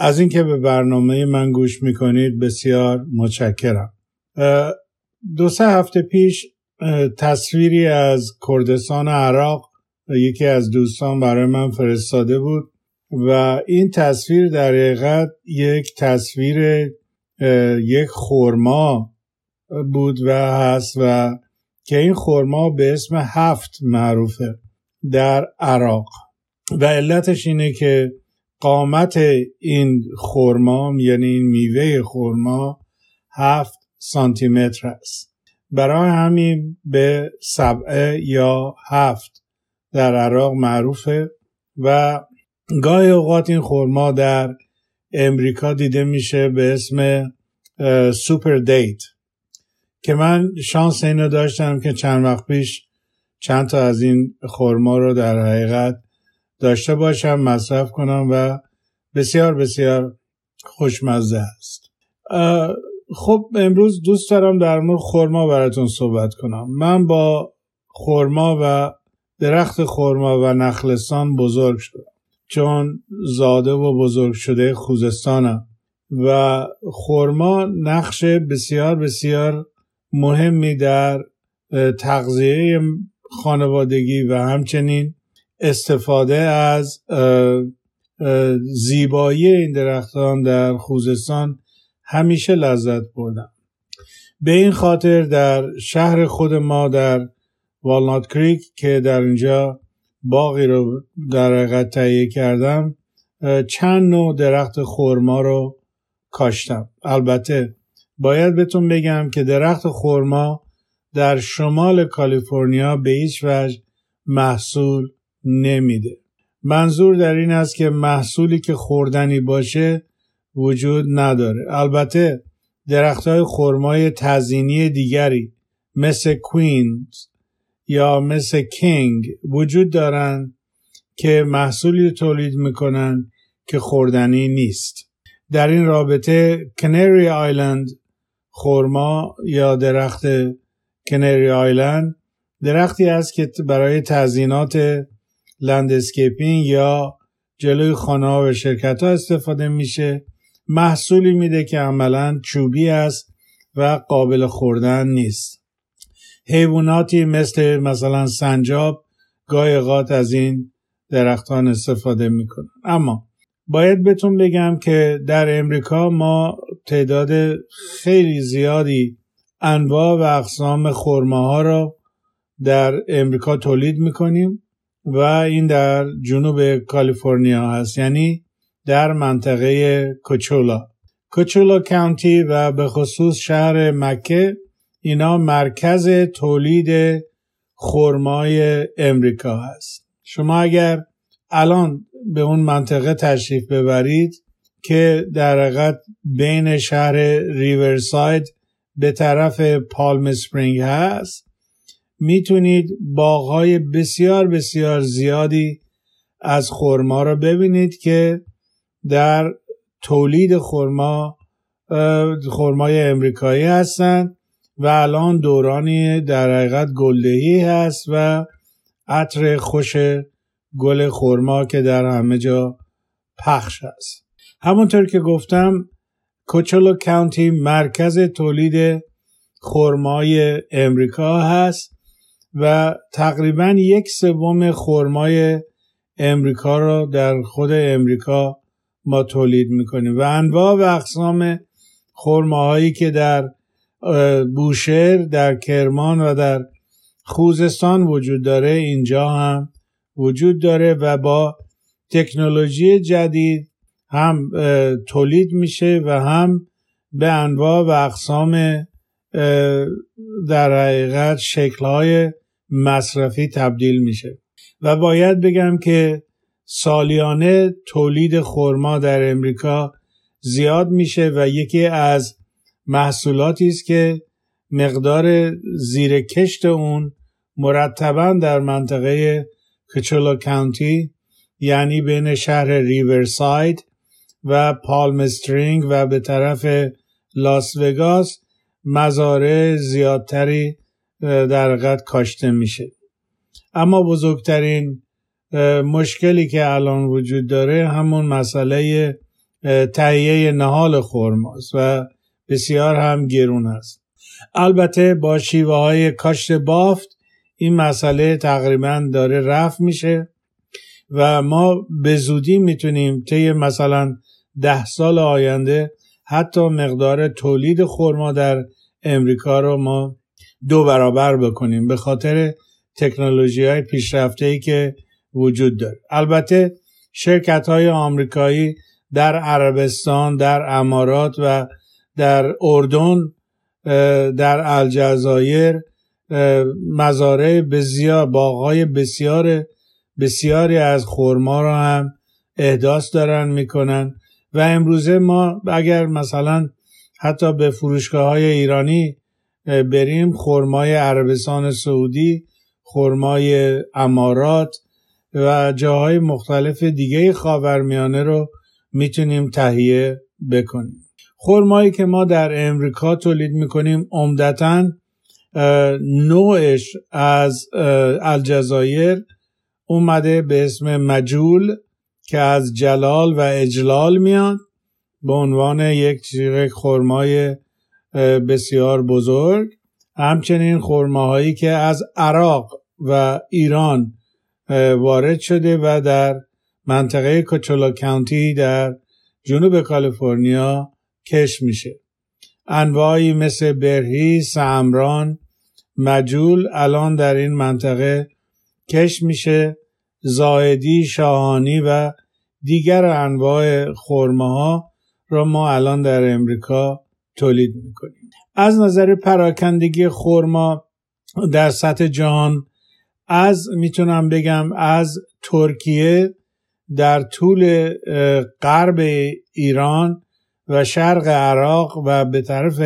از اینکه به برنامه من گوش می‌کنید بسیار متشکرم. دو سه هفته پیش تصویری از کردستان عراق یکی از دوستان برای من فرستاده بود و این تصویر در حقیقت یک تصویر یک خورما بود و هست و که این خورما به اسم هفت معروفه در عراق. و علتش اینه که قامت این خورما یعنی این میوه خورما هفت سانتی متر است. برای همین به سبعه یا هفت در عراق معروفه و گاهی اوقات این خورما در امریکا دیده میشه به اسم سوپر دیت. که من شانس اینو داشتم که چند وقت پیش چند تا از این خورما رو در حقیقت داشته باشم مصرف کنم و بسیار بسیار خوشمزه است. خب امروز دوست دارم در مورد خورما براتون صحبت کنم. من با خورما و درخت خورما و نخلستان بزرگ شدم چون زاده و بزرگ شده خوزستانم. و خورما نقش بسیار بسیار مهمی در تغذیه خانوادگی و همچنین استفاده از زیبایی این درختان در خوزستان همیشه لذت بردم به این خاطر در شهر خود ما در والنات کریک که در اینجا باقی رو در حقیقت تهیه کردم چند نوع درخت خورما رو کاشتم. البته باید بهتون بگم که درخت خورما در شمال کالیفرنیا به هیچ وجه محصول نمیده. منظور در این است که محصولی که خوردنی باشه وجود نداره. البته درخت های خرمای تزینی دیگری مثل کوینز یا مثل کینگ وجود دارند که محصولی تولید می‌کنن که خوردنی نیست. در این رابطه Canary Island خرما یا درخت Canary Island درختی است که برای تزینات landscaping یا جلوی خانه و شرکت ها استفاده میشه. محصولی میده که عملا چوبی است و قابل خوردن نیست. حیواناتی مثل مثلا سنجاب گاهی از این درختان استفاده می‌کنن. اما باید بهتون بگم که در امریکا ما تعداد خیلی زیادی انواع و اقسام خورماها را در امریکا تولید می‌کنیم. و این در جنوب کالیفرنیا هست یعنی در منطقه کوچولا. کوچولا کانتی و به خصوص شهر مکه اینا مرکز تولید خرمای امریکا هست. شما اگر الان به اون منطقه تشریف ببرید که در حقیقت بین شهر ریورساید به طرف پالم سپرینگ هست می‌تونید باغهای بسیار بسیار زیادی از خرما رو ببینید که در تولید خرما خرمای امریکایی هستند و الان دورانی در حقیقت گلدهی هست و عطر خوش گل خرما که در همه جا پخش است همونطور که گفتم کوچولو کانتی مرکز تولید خرمای امریکا هست. و تقریبا یک سوم خرمای امریکا رو در خود امریکا ما تولید می‌کنیم. و انواع و اقسام خرماهایی که در بوشهر در کرمان و در خوزستان وجود داره اینجا هم وجود داره و با تکنولوژی جدید هم تولید میشه و هم به انواع و اقسام در حقیقت شکلهای مصرفی تبدیل میشه. و باید بگم که سالیانه تولید خرما در امریکا زیاد میشه و یکی از محصولاتی است که مقدار زیر کشت اون مرتبا در منطقه کچولا کانتی یعنی بین شهر ریورساید و پالم استرینگ و به طرف لاس وگاس مزارع زیادتری در قد کاشته میشه. اما بزرگترین مشکلی که الان وجود داره همون مسئله تهیه نهال خرماست و بسیار هم گرون است. البته با شیوه های کاشت بافت این مسئله تقریبا داره رفت میشه و ما به زودی می‌تونیم طی مثلا ده سال آینده حتی مقدار تولید خرما در امریکا رو ما دو برابر بکنیم به خاطر تکنولوژی های پیشرفته ای که وجود داره. البته شرکت های آمریکایی در عربستان در امارات و در اردن در الجزایر مزارع بسیار باغهای بسیار بسیاری از خرما را هم احداث دارن می‌کنن. و امروزه ما اگر مثلا حتی به فروشگاه های ایرانی بریم خرمای عربستان سعودی خرمای امارات و جاهای مختلف دیگه خاورمیانه رو می‌تونیم تهیه بکنیم. خرمایی که ما در امریکا تولید می‌کنیم عمدتا نوعش از الجزایر اومده به اسم مجول که از جلال و اجلال میاد به عنوان یک چیره خرمای بسیار بزرگ. همچنین خرماهایی که از عراق و ایران وارد شده و در منطقه کوچولا کانتی در جنوب کالیفرنیا کش میشه. انواعی مثل برهی، سمران، مجول الان در این منطقه کش میشه. زاهدی، شاهانی و دیگر انواع خورمه ها را ما الان در امریکا تولید می‌کنیم. از نظر پراکندگی خورما در سطح جهان از می‌تونم بگم از ترکیه در طول غرب ایران و شرق عراق و به طرف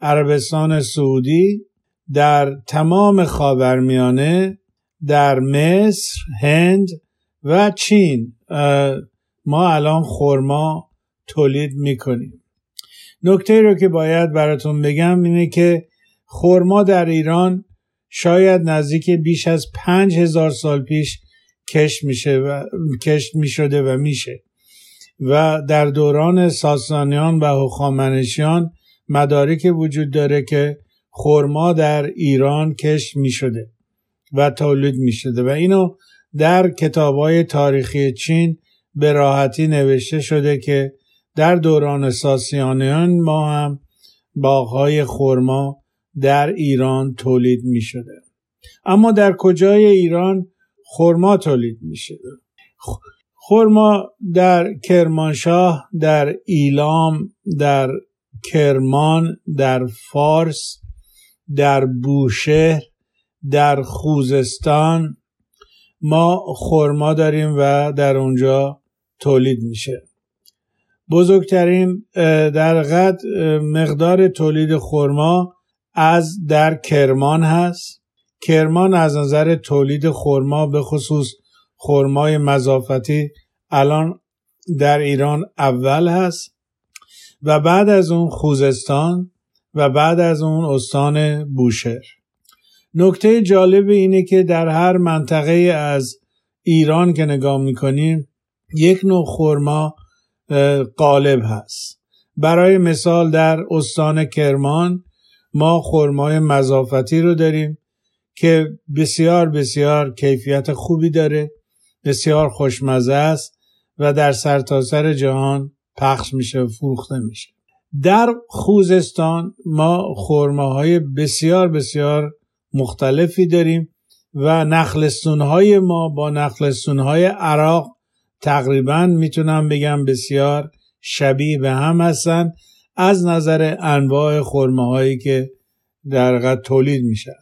عربستان سعودی در تمام خاورمیانه در مصر، هند و چین ما الان خرما تولید می‌کنیم. نکته رو که باید براتون بگم اینه که خرما در ایران شاید نزدیک بیش از پنج هزار سال پیش کشت میشه و کشت می‌شده و میشه. و در دوران ساسانیان و هخامنشیان مدارک وجود داره که خرما در ایران کشت می‌شده و تولید می‌شده و اینو در کتاب های تاریخی چین به راحتی نوشته شده که در دوران ساسیانیان ما هم باغهای خرما در ایران تولید می شده. اما در کجای ایران خرما تولید می شده؟ خرما در کرمانشاه، در ایلام، در کرمان، در فارس، در بوشهر، در خوزستان ما خرما داریم و در اونجا تولید میشه بزرگترین در قد مقدار تولید خرما از در کرمان هست. کرمان از نظر تولید خرما به خصوص خرمای مضافتی الان در ایران اول هست و بعد از اون خوزستان و بعد از اون استان بوشهر. نکته جالب اینه که در هر منطقه از ایران که نگاه می‌کنیم یک نوع خرما قالب هست. برای مثال در استان کرمان ما خرمای مضافتی رو داریم که بسیار بسیار کیفیت خوبی داره بسیار خوشمزه است و در سرتاسر سر جهان پخش میشه و فروخته میشه. در خوزستان ما خرماهای بسیار بسیار مختلفی داریم و نخلستونهای ما با نخلستونهای عراق تقریبا می‌تونم بگم بسیار شبیه به هم هستن از نظر انواع خرمه هایی که در تولید میشن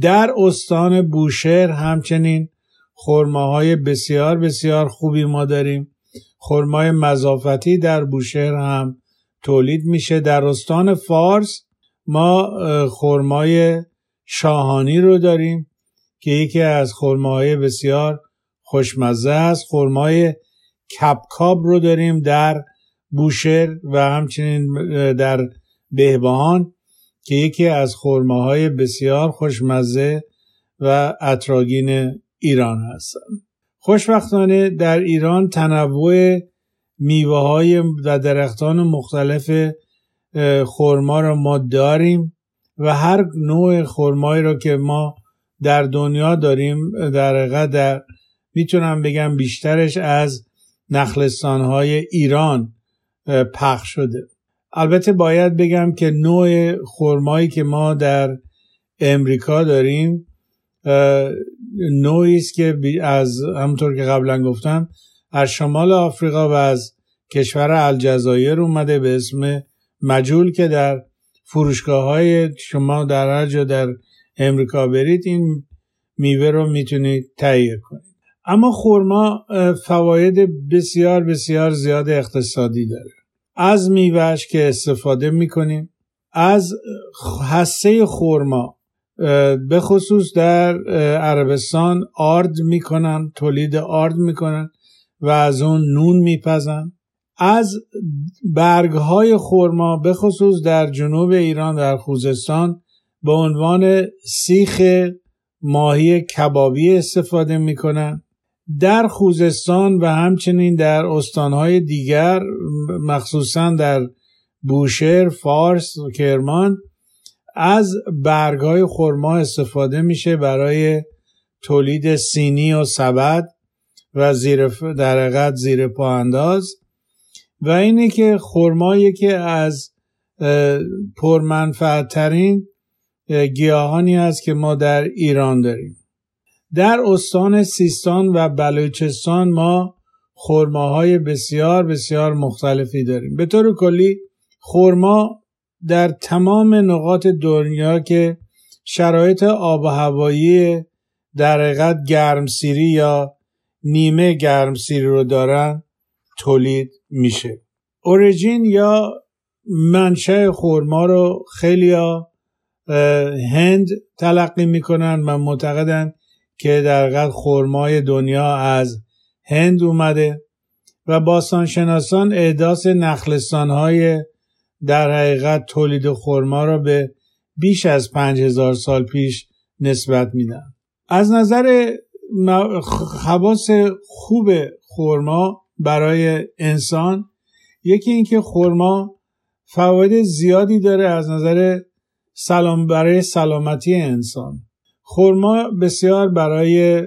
در استان بوشهر همچنین خرمه های بسیار بسیار خوبی ما داریم. خرمای مضافتی در بوشهر هم تولید میشه. در استان فارس ما خرمای شاهانی رو داریم که یکی از خرماهای بسیار خوشمزه است. خرمای کپکاب رو داریم در بوشهر و همچنین در بهبهان که یکی از خرماهای بسیار خوشمزه و اطراگین ایران هستند خوشبختانه در ایران تنوع میوه های و درختان مختلف خرما را ما داریم و هر نوع خرمایی را که ما در دنیا داریم در در می‌تونم بگم بیشترش از نخلستان های ایران پخش شده. البته باید بگم که نوع خرمایی که ما در امریکا داریم نوعی است که از همونطور که قبلا گفتم از شمال آفریقا و از کشور الجزایر اومده به اسم مجول که در فروشگاه های شما در هر جا در امریکا برید این میوه رو می‌تونید تهیه کنید. اما خورما فواید بسیار بسیار زیاد اقتصادی داره. از میوهش که استفاده می‌کنیم از حسه خورما به خصوص در عربستان آرد می‌کنن تولید آرد می‌کنن و از اون نون میپزن. از برگ های خورما به خصوص در جنوب ایران در خوزستان به عنوان سیخ ماهی کبابی استفاده می‌کنن. در خوزستان و همچنین در استانهای دیگر مخصوصا در بوشهر، فارس و کرمان از برگهای خرما استفاده میشه برای تولید سینی و سبد و زیر در زیر پا انداز. و اینه که خرما یکی از پرمنفعترین گیاهانی است که ما در ایران داریم. در استان سیستان و بلوچستان ما خرماهای بسیار بسیار مختلفی داریم. به طور کلی خرما در تمام نقاط دنیا که شرایط آب و هوایی در حقیقت گرمسیری یا نیمه گرمسیری رو دارن تولید میشه. اوریجین یا منشه خورما رو خیلی هند تلقی می‌کنن و معتقدن که در قد خورمای دنیا از هند اومده و باستانشناسان اعداس نخلستان های در حقیقت تولید خورما را به بیش از پنج هزار سال پیش نسبت میدن از نظر خواص خوب خورما برای انسان یکی اینکه خورما فواید زیادی داره از نظر سلام برای سلامتی انسان. خورما بسیار برای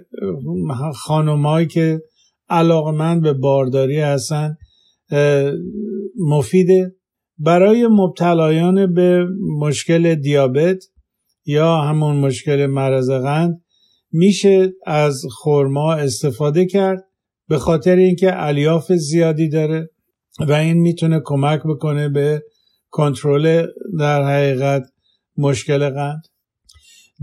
خانمایی که علاقمند به بارداری هستن مفیده. برای مبتلایان به مشکل دیابت یا همون مشکل مرض قند میشه از خورما استفاده کرد به خاطر اینکه الیاف زیادی داره و این می‌تونه کمک بکنه به کنترل در حقیقت مشکل قند.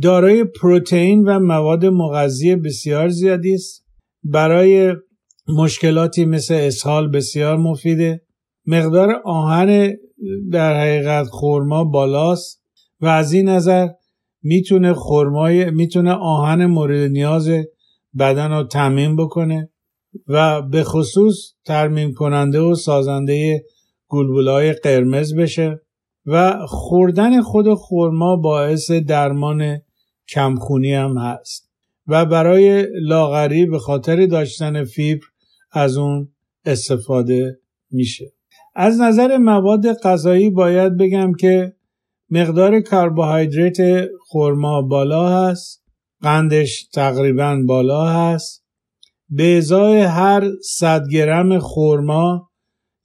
دارای پروتئین و مواد مغذی بسیار زیادی است. برای مشکلاتی مثل اسهال بسیار مفیده. مقدار آهن در حقیقت خورما بالاست و از این نظر می‌تونه خرمای می‌تونه آهن مورد نیاز بدن رو تمیم بکنه و به خصوص ترمیم کننده و سازنده گلبولای قرمز بشه. و خوردن خود خورما باعث درمان کمخونی هم هست. و برای لاغری به خاطر داشتن فیبر از اون استفاده میشه. از نظر مواد غذایی باید بگم که مقدار کربوهیدرات خورما بالا هست قندش تقریبا بالا هست. به ازای هر 100 گرم خورما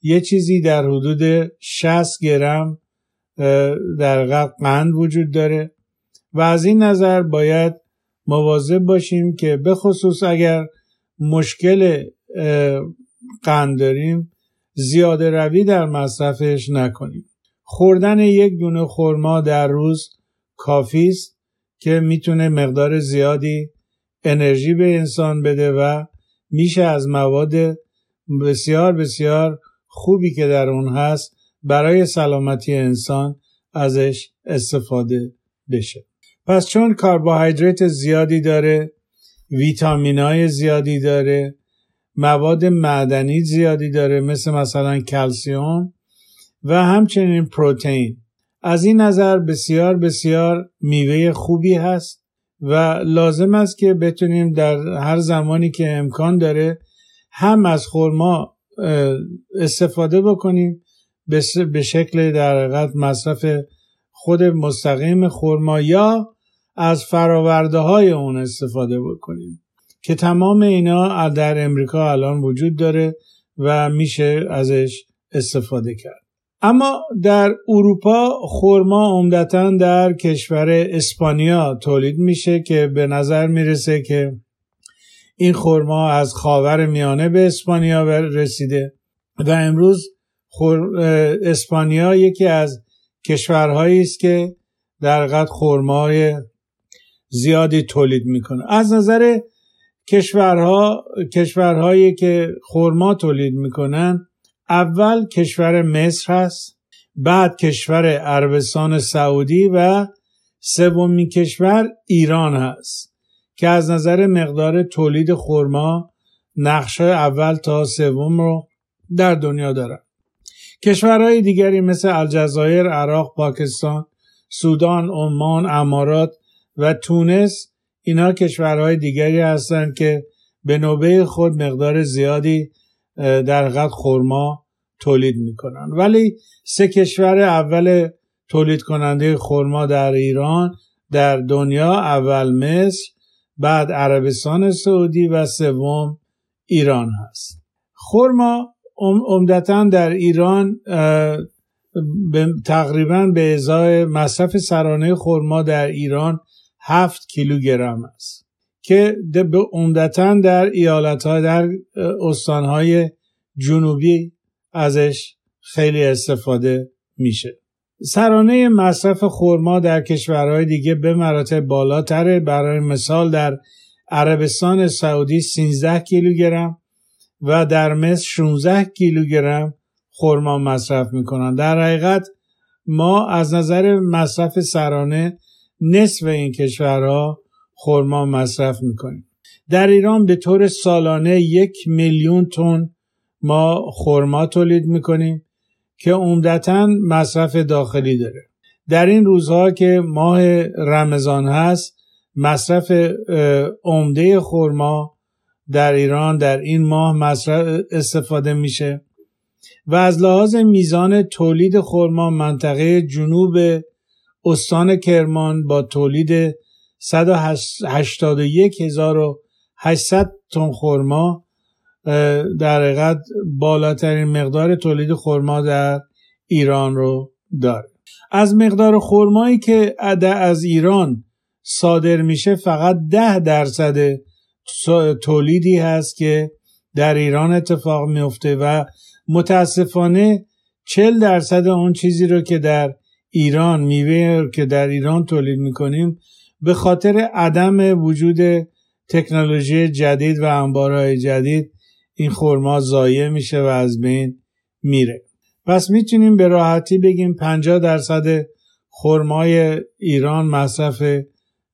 یه چیزی در حدود 60 گرم در قند وجود داره و از این نظر باید مواظب باشیم که به خصوص اگر مشکل قند داریم زیاده روی در مصرفش نکنیم. خوردن یک دونه خورما در روز کافی است که می‌تونه مقدار زیادی انرژی به انسان بده و میشه از مواد بسیار بسیار خوبی که در اون هست برای سلامتی انسان ازش استفاده بشه. پس چون کربوهیدرات زیادی داره ویتامین های زیادی داره مواد معدنی زیادی داره مثل مثلا کلسیوم و همچنین پروتئین. از این نظر بسیار بسیار میوه خوبی هست و لازم است که بتونیم در هر زمانی که امکان داره هم از خورما استفاده بکنیم به شکل در حقیقت مصرف خود مستقیم خورما یا از فراورده های اون استفاده بکنیم. که تمام اینا در امریکا الان وجود داره و میشه ازش استفاده کرد. اما در اروپا خورما عمدتا در کشور اسپانیا تولید میشه که به نظر می‌رسه که این خورما از خاور میانه به اسپانیا رسیده و امروز اسپانیا یکی از کشورهایی است که در قد خرمای زیادی تولید می‌کنه. از نظر کشورها کشورهایی که خرما تولید می‌کنن اول کشور مصر هست بعد کشور عربستان سعودی و سومین کشور ایران هست که از نظر مقدار تولید خرما نقشه اول تا سوم رو در دنیا دارن. کشورهای دیگری مثل الجزایر، عراق، پاکستان، سودان، عمان، امارات و تونس اینا کشورهای دیگری هستند که به نوبه خود مقدار زیادی در قد خرما تولید می‌کنن. ولی سه کشور اول تولید کننده خرما در ایران در دنیا اول مصر بعد عربستان سعودی و سوم ایران هست. خرما عمدتا در ایران تقریبا به ازای مصرف سرانه خرما در ایران هفت کیلوگرم است که عمدتا در ایالت ها در استان های جنوبی ازش خیلی استفاده میشه. سرانه مصرف خرما در کشورهای دیگه به مراتب بالاتره. برای مثال در عربستان سعودی 13 کیلوگرم و در مصر 16 کیلوگرم خرما مصرف می‌کنن. در حقیقت ما از نظر مصرف سرانه نصف این کشورها خرما مصرف می‌کنیم. در ایران به طور سالانه یک میلیون تن ما خرما تولید می‌کنیم که عمدتا مصرف داخلی داره. در این روزها که ماه رمضان هست مصرف عمده خرما در ایران در این ماه مصرف استفاده میشه و از لحاظ میزان تولید خرما منطقه جنوب استان کرمان با تولید 181800 تن خرما در حقیقت بالاترین مقدار تولید خرما در ایران رو داره. از مقدار خرمایی که از ایران صادر میشه فقط ده درصد تولیدی هست که در ایران اتفاق میفته و متاسفانه چل درصد اون چیزی رو که در ایران میوه که در ایران تولید می‌کنیم به خاطر عدم وجود تکنولوژی جدید و انبارهای جدید این خرما ضایع میشه و از بین میره. پس می‌تونیم به راحتی بگیم 50 درصد خرمای ایران مصرف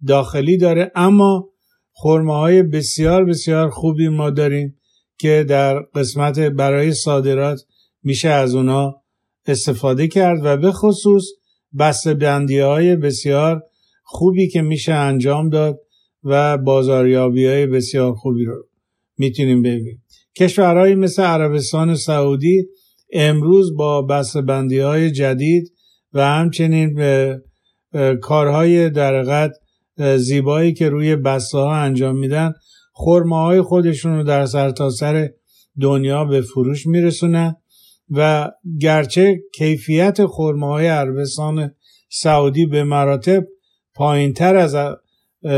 داخلی داره اما خرماهای بسیار بسیار خوبی ما داریم که در قسمت برای صادرات میشه از اونا استفاده کرد و به خصوص بندی های بسیار خوبی که میشه انجام داد و بازاریابی های بسیار خوبی رو می‌تونیم ببینیم. کشورهایی مثل عربستان سعودی امروز با بسته بندی های جدید و همچنین کارهای درقت زیبایی که روی بسته ها انجام میدن خورماهای خودشون رو در سرتاسر سر دنیا به فروش میرسونن و گرچه کیفیت خورماهای عربستان سعودی به مراتب پایین تر از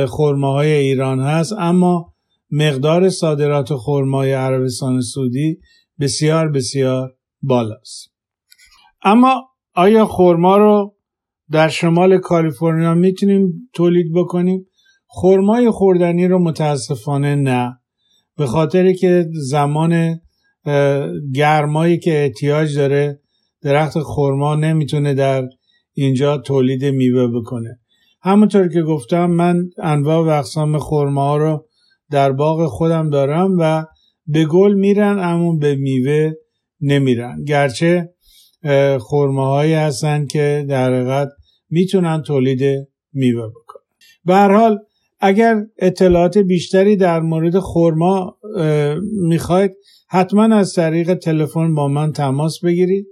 خورماهای ایران هست اما مقدار صادرات خورمای عربستان سعودی بسیار بسیار بالاست. اما آیا خورما رو در شمال کالیفرنیا می‌تونیم تولید بکنیم. خرمای خوردنی رو متاسفانه نه. به خاطر که زمان گرمایی که احتیاج داره درخت خرما نمی‌تونه در اینجا تولید میوه بکنه. همونطور که گفتم من انواع و اقسام خرما رو در باغ خودم دارم و به گل میرن اما به میوه نمیرن. گرچه خرماهایی هستن که در حقیقت می‌تونن تولید میوه بکنن. به هر حال اگر اطلاعات بیشتری در مورد خرما می‌خواید حتما از طریق تلفن با من تماس بگیرید.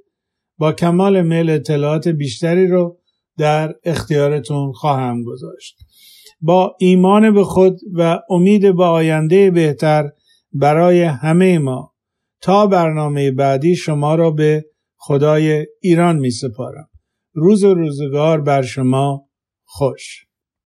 با کمال میل اطلاعات بیشتری رو در اختیارتون خواهم گذاشت. با ایمان به خود و امید به آینده بهتر برای همه ما تا برنامه بعدی شما را به خدای ایران می سپارم. روز و روزگار بر شما خوش.